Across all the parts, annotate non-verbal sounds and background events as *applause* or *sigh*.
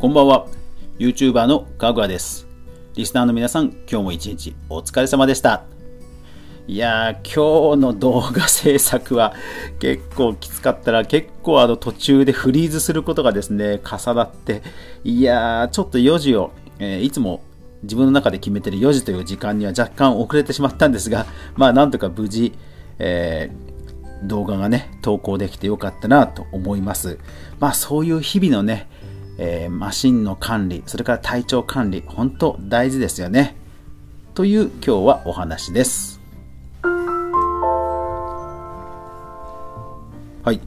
こんばんは。YouTuber のかぐわです。リスナーの皆さん、今日も一日お疲れ様でした。いやー、今日の動画制作は *laughs* 結構きつかったら、結構あの途中でフリーズすることがですね、重なって、いやー、ちょっと4時を、えー、いつも自分の中で決めてる4時という時間には若干遅れてしまったんですが、まあなんとか無事、えー、動画がね、投稿できてよかったなと思います。まあそういう日々のね、えー、マシンの管理、それから体調管理、本当大事ですよね。という今日はお話です。はい。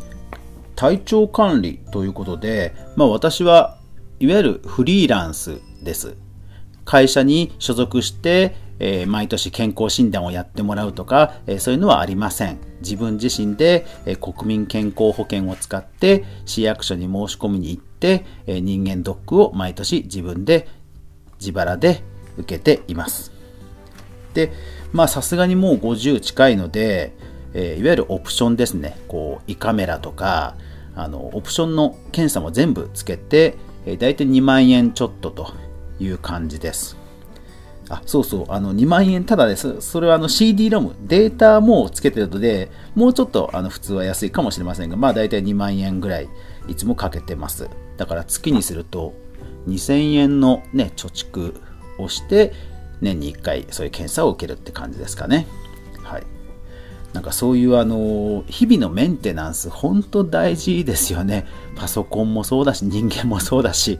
体調管理ということで、まあ私はいわゆるフリーランスです。会社に所属して、えー、毎年健康診断をやってもらうとか、えー、そういうのはありません。自分自身で、えー、国民健康保険を使って市役所に申し込みに行って、え人間ドックを毎年自分で自腹で受けています。で、まあさすがにもう50近いので、えいわゆるオプションですね。こう、胃カメラとか、あの、オプションの検査も全部つけて、えー、大体2万円ちょっとという感じです。あ、そうそう、あの、2万円ただです。それはあの CD ロム、データもつけてるので、もうちょっとあの普通は安いかもしれませんが、まあ大体2万円ぐらいいつもかけてます。だから月にすると2000円のね、貯蓄をして、年に1回そういう検査を受けるって感じですかね。はい。なんかそういうあの、日々のメンテナンス、本当大事ですよね。パソコンもそうだし、人間もそうだし、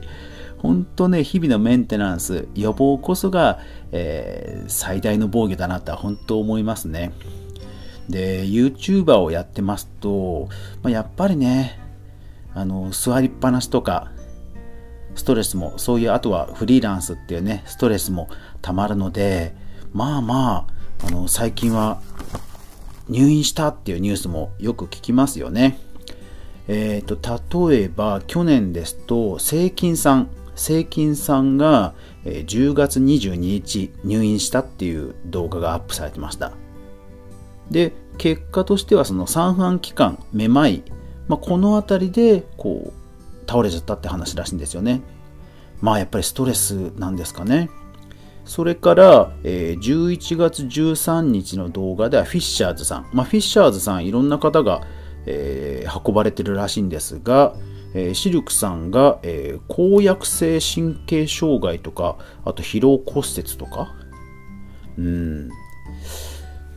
本当ね、日々のメンテナンス、予防こそが、えー、最大の防御だなとは本当思いますね。で、YouTuber をやってますと、まあ、やっぱりね、あの、座りっぱなしとか、ストレスも、そういう、あとはフリーランスっていうね、ストレスもたまるので、まあまあ、あの、最近は入院したっていうニュースもよく聞きますよね。えっ、ー、と、例えば去年ですと、セイキンさん、セイキンさんが10月22日入院したっていう動画がアップされてました。で、結果としてはその三半規管、めまい、まあ、この辺りでこう倒れちゃったって話らしいんですよね。まあやっぱりストレスなんですかね。それから、えー、11月13日の動画ではフィッシャーズさん。まあ、フィッシャーズさんいろんな方が、えー、運ばれてるらしいんですが、え、シルクさんが、えー、公約性神経障害とか、あと疲労骨折とか？うん。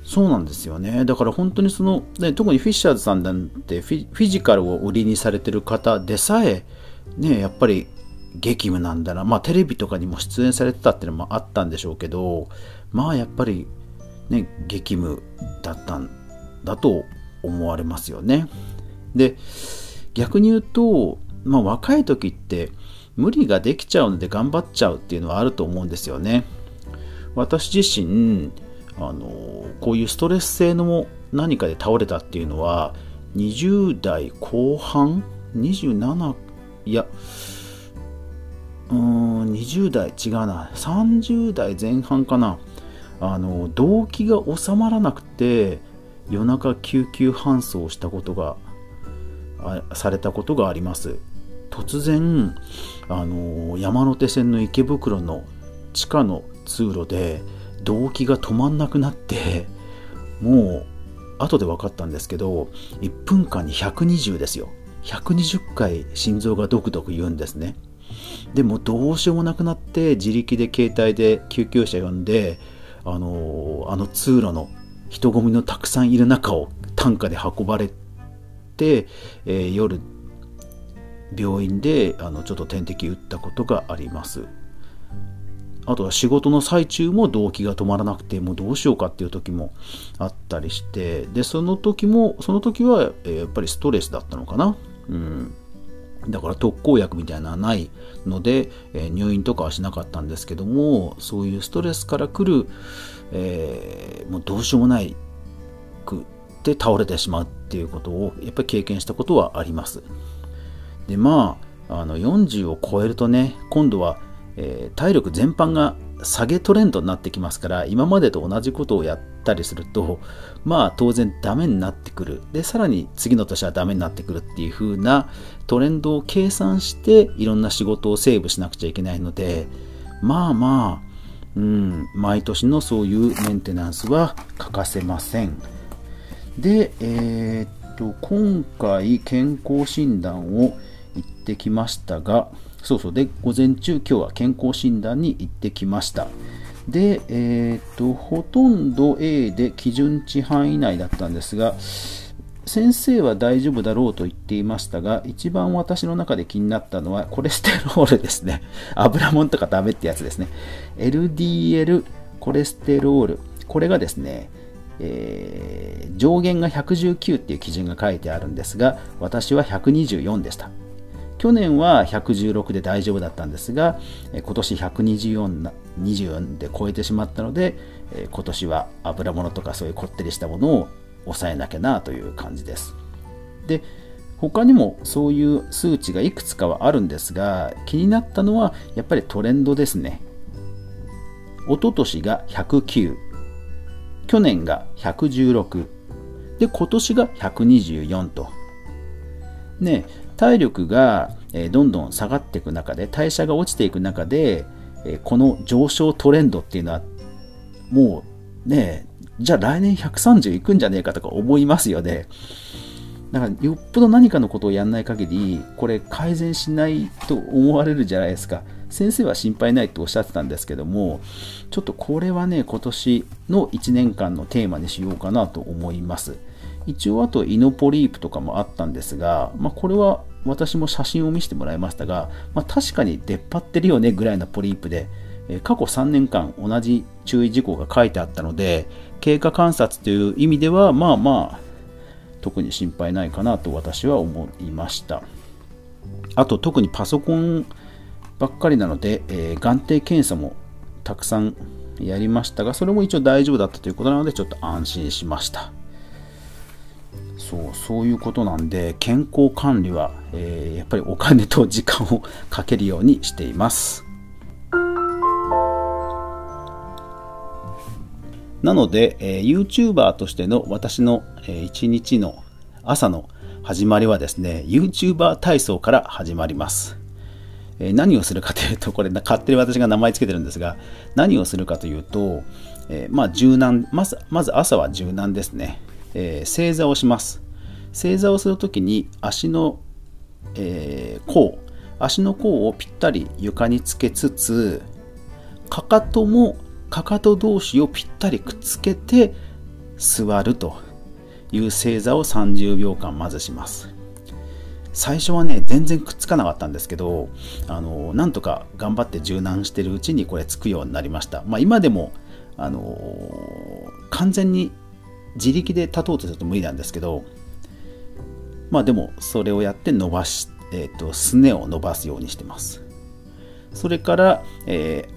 そうなんですよね。だから本当にその、ね、特にフィッシャーズさんなんてフィフィジカルを売りにされてる方でさえ、ね、やっぱり激務なんだな。まあテレビとかにも出演されてたっていうのもあったんでしょうけど、まあやっぱりね、激務だったんだと思われますよね。で、逆に言うと、まあ、若い時って無理ができちゃうので頑張っちゃうっていうのはあると思うんですよね。私自身、あのこういうストレス性の何かで倒れたっていうのは20代後半？27いやうーん20代違うな。30代前半かな。あの動機が収まらなくて夜中救急搬送したことがされたことがあります。突然あの山手線の池袋の地下の通路で動悸が止まんなくなってもう後で分かったんですけど1分間に120ですよ。120回心臓がドクドク言うんですね。でもどうしようもなくなって自力で携帯で救急車呼んであのあの通路の人混みのたくさんいる中を担架で運ばれて、えー、夜病院であのちょっと点滴打ったことがあります。あとは仕事の最中も動悸が止まらなくてもうどうしようかっていう時もあったりしてでその時もその時は、えー、やっぱりストレスだったのかな。うん。だから特効薬みたいなのはないので、え、入院とかはしなかったんですけどもそういうストレスから来る、えー、もうどうしようもないくって倒れてしまうっていうことをやっぱり経験したことはあります。でまああの40を超えるとね今度は、えー、体力全般が下げトレンドになってきますから今までと同じことをやったりするとまあ当然ダメになってくるでさらに次の年はダメになってくるっていう風なトレンドを計算していろんな仕事をセーブしなくちゃいけないのでまあまあうん、毎年のそういうメンテナンスは欠かせません。で、えー、っと、今回健康診断を行ってきましたが、そうそう、で、午前中、今日は健康診断に行ってきました。で、えー、っと、ほとんど A で基準値範囲内だったんですが、先生は大丈夫だろうと言っていましたが、一番私の中で気になったのはコレステロールですね。*laughs* 油もんとかダメってやつですね。LDL コレステロール。これがですね、えー、上限が119っていう基準が書いてあるんですが、私は124でした。去年は116で大丈夫だったんですが、今年124 24で超えてしまったので、今年は油物とかそういうこってりしたものを抑えなきゃなという感じです。で他にもそういう数値がいくつかはあるんですが気になったのはやっぱりトレンドですね。一昨年が109去年が116で今年が124と。ね体力がどんどん下がっていく中で代謝が落ちていく中でこの上昇トレンドっていうのはもうねじゃあ来年130いくんじゃねえかとか思いますよね。だからよっぽど何かのことをやんない限り、これ改善しないと思われるじゃないですか。先生は心配ないとおっしゃってたんですけども、ちょっとこれはね、今年の1年間のテーマにしようかなと思います。一応あとイノポリープとかもあったんですが、まあ、これは私も写真を見せてもらいましたが、まあ、確かに出っ張ってるよねぐらいのポリープで、過去3年間同じ注意事項が書いてあったので、経過観察という意味では、まあまあ、特に心配ないかなと私は思いました。あと、特にパソコンばっかりなので、えー、眼底検査もたくさんやりましたが、それも一応大丈夫だったということなので、ちょっと安心しました。そう、そういうことなんで、健康管理は、えー、やっぱりお金と時間をかけるようにしています。なので、えー、YouTuber としての私の、えー、一日の朝の始まりはですね、YouTuber 体操から始まります。え、何をするかというと、これ勝手に私が名前つけてるんですが、何をするかというと、え、まあ柔軟、まずまず朝は柔軟ですね、えー、正座をします。正座をするときに足の、えー、甲、足の甲をぴったり床につけつつ、かかともかかと同士をぴったりくっつけて座るという正座を30秒間まずします。最初はね、全然くっつかなかったんですけど、あの、なんとか頑張って柔軟してるうちにこれつくようになりました。まあ今でも、あの、完全に自力で立とうとすると無理なんですけど、まあでもそれをやって伸ばし、え、ー、と、すねを伸ばすようにしてます。それから、え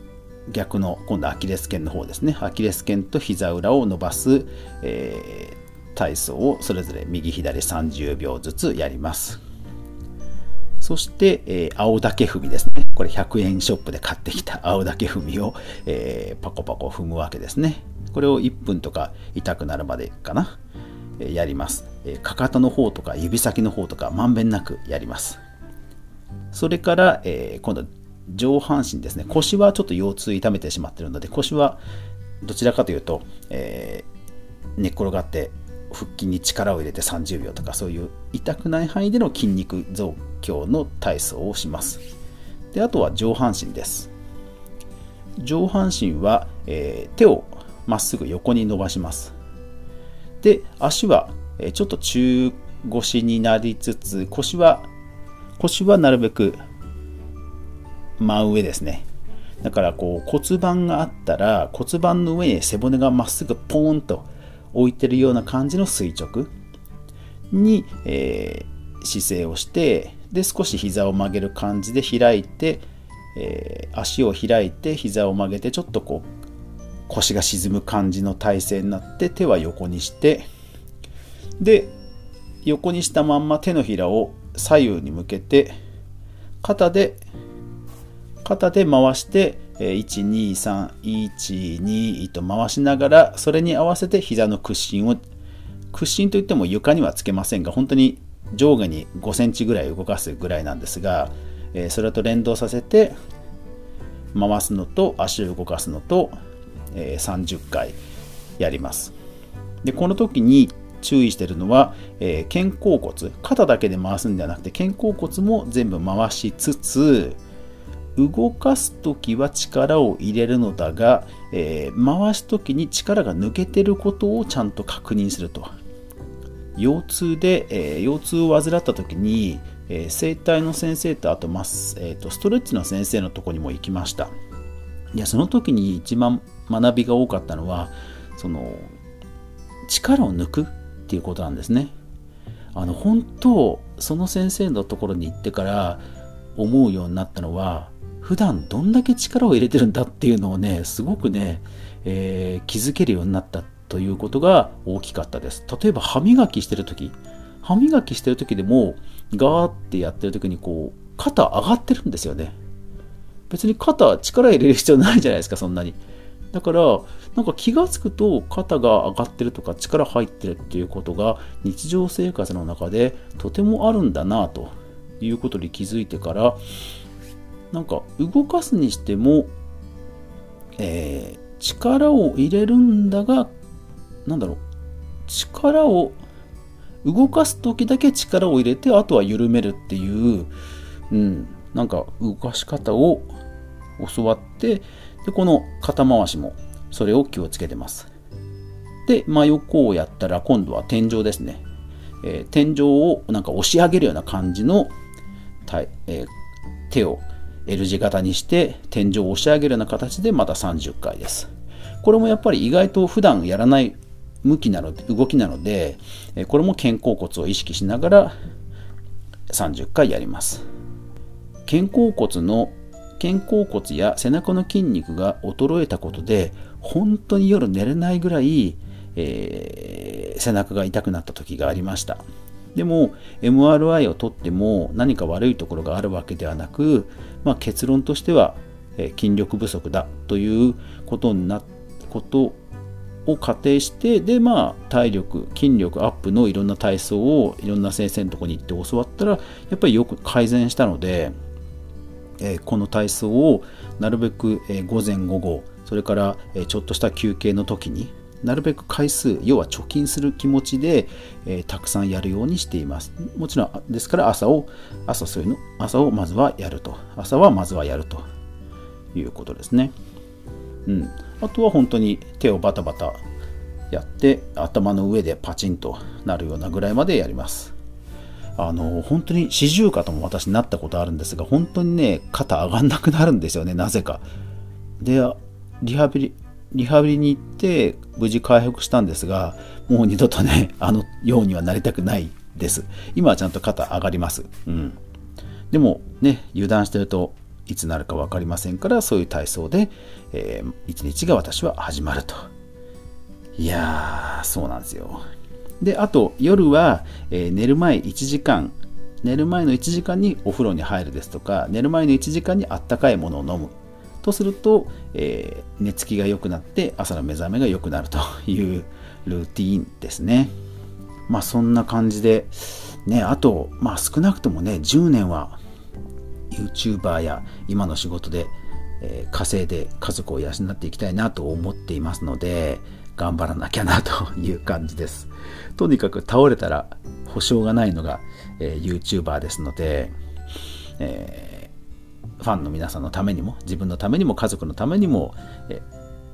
逆の今度アキレス腱の方ですねアキレス腱と膝裏を伸ばす、えー、体操をそれぞれ右左30秒ずつやりますそして、えー、青竹踏みですね。これ100円ショップで買ってきた青竹踏みを、えー、パコパコ踏むわけですね。これを1分とか痛くなるまでかな、えー、やります、えー、かかとの方とか指先の方とかまんべんなくやります。それから、えー、今度上半身ですね、腰はちょっと腰痛痛めてしまっているので、腰はどちらかというと、えー、寝っ転がって腹筋に力を入れて30秒とか、そういう痛くない範囲での筋肉増強の体操をします。であとは上半身です。上半身は、えー、手をまっすぐ横に伸ばします。で、足は、えちょっと中腰になりつつ、腰は、腰はなるべく真上ですね。だからこう骨盤があったら骨盤の上に背骨がまっすぐポーンと置いてるような感じの垂直に、えー、姿勢をしてで少し膝を曲げる感じで開いて、えー、足を開いて膝を曲げてちょっとこう腰が沈む感じの体勢になって手は横にしてで横にしたまんま手のひらを左右に向けて肩で肩で回して、12312と回しながらそれに合わせて膝の屈伸を屈伸といっても床にはつけませんが本当に上下に5センチぐらい動かすぐらいなんですが、それと連動させて回すのと足を動かすのと、30回やります。でこの時に注意しているのは、え、肩甲骨。肩だけで回すんではなくて肩甲骨も全部回しつつ動かす時は力を入れるのだが、えー、回す時に力が抜けてることをちゃんと確認すると。腰痛で、えー、腰痛を患った時に、えー、整体の先生とあと,、まえーと、ストレッチの先生のとこにも行きました。いやその時に一番学びが多かったのはその力を抜くっていうことなんですね。あの本当その先生のところに行ってから思うようになったのは普段どんだけ力を入れてるんだっていうのをねすごくね、えー、気づけるようになったということが大きかったです。例えば歯磨きしてる時歯磨きしてる時でもガーってやってる時にこう肩上がってるんですよね。別に肩力入れる必要ないじゃないですかそんなに。だからなんか気がつくと肩が上がってるとか力入ってるっていうことが日常生活の中でとてもあるんだなということに気づいてからなんか動かすにしても、えー、力を入れるんだが、なんだろう、力を、動かす時だけ力を入れて、あとは緩めるっていう、うん、なんか動かし方を教わって、で、この肩回しもそれを気をつけてます。で、真横をやったら今度は天井ですね。えー、天井をなんか押し上げるような感じの、えー、手を L 字型にして天井を押し上げるような形でまた30回です。これもやっぱり意外と普段やらない向きなので動きなのでこれも肩甲骨を意識しながら30回やります肩甲骨の肩甲骨や背中の筋肉が衰えたことで本当に夜寝れないぐらい、えー、背中が痛くなった時がありましたでも MRI を取っても何か悪いところがあるわけではなく、まあ、結論としては、え筋力不足だということになことを仮定してでまあ体力筋力アップのいろんな体操をいろんな先生のとこに行って教わったらやっぱりよく改善したので、えー、この体操をなるべく、えー、午前午後それから、えー、ちょっとした休憩の時になるべく回数要は貯金する気持ちで、えー、たくさんやるようにしています。もちろんですから朝を朝そういうの朝をまずはやると。朝はまずはやると。いうことですね。うん。あとは本当に手をバタバタやって頭の上でパチンとなるようなぐらいまでやります。あの本当に四十肩も私なったことあるんですが本当にね肩上がんなくなるんですよねなぜか。でリハビリリハビリに行って無事回復したんですがもう二度とね *laughs* あのようにはなりたくないです。今はちゃんと肩上がります。うん。でもね油断してるといつなるか分かりませんからそういう体操で、えー、一日が私は始まると。いやーそうなんですよ。であと夜は、えー、寝る前1時間寝る前の1時間にお風呂に入るですとか寝る前の1時間にあったかいものを飲む。とすると、えー、寝つきが良くなって朝の目覚めが良くなると *laughs* いうルーティーンですね。まあそんな感じで、ね、あと、まあ少なくともね、10年は YouTuber や今の仕事で、えー、稼いで家族を養っていきたいなと思っていますので、頑張らなきゃなという感じです。とにかく倒れたら保証がないのが、えー、YouTuber ですので、えーファンの皆さんのためにも自分のためにも家族のためにもえ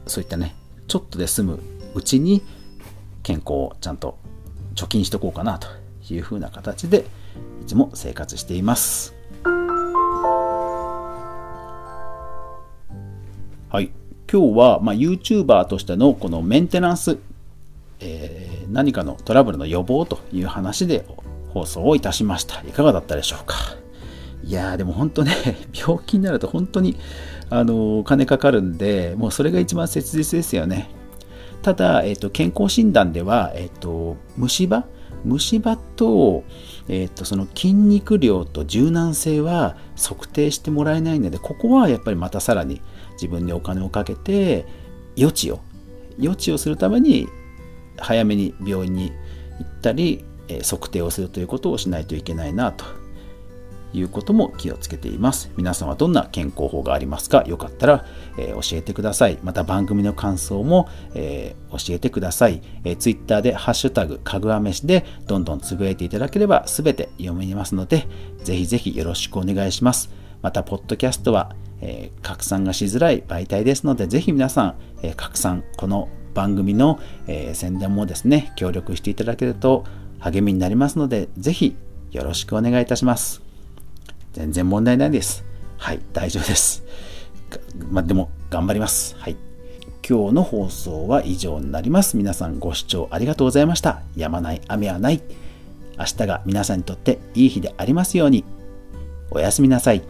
そういったねちょっとで済むうちに健康をちゃんと貯金しておこうかなというふうな形でいつも生活しています。はい。今日は、まあ、YouTuber としてのこのメンテナンス、えー、何かのトラブルの予防という話で放送をいたしました。いかがだったでしょうか？いやーでも本当ね、*laughs* 病気になると本当に、あのお金かかるんで、もうそれが一番切実ですよね。ただ、えっと、健康診断では、えっと、虫歯？虫歯と,、えー、とその筋肉量と柔軟性は測定してもらえないのでここはやっぱりまたさらに自分でお金をかけて予知を予知をするために早めに病院に行ったり、え測定をするということをしないといけないなということも気をつけています。皆さんはどんな健康法がありますか？よかったら、えー、教えてください。また番組の感想も、えー、教えてください。えー、Twitter でハッシュタグかぐわ飯でどんどんつぶやいていただければ全て読めますので、ぜひぜひよろしくお願いします。また、ポッドキャストは、えー、拡散がしづらい媒体ですので、ぜひ皆さん、えー、拡散、この番組の、えー、宣伝もですね、協力していただけると励みになりますので、ぜひよろしくお願いいたします。全然問題ないです。はい、大丈夫です。まあ、でも、頑張ります。はい。今日の放送は以上になります。皆さんご視聴ありがとうございました。やまない雨はない。明日が皆さんにとっていい日でありますように。おやすみなさい。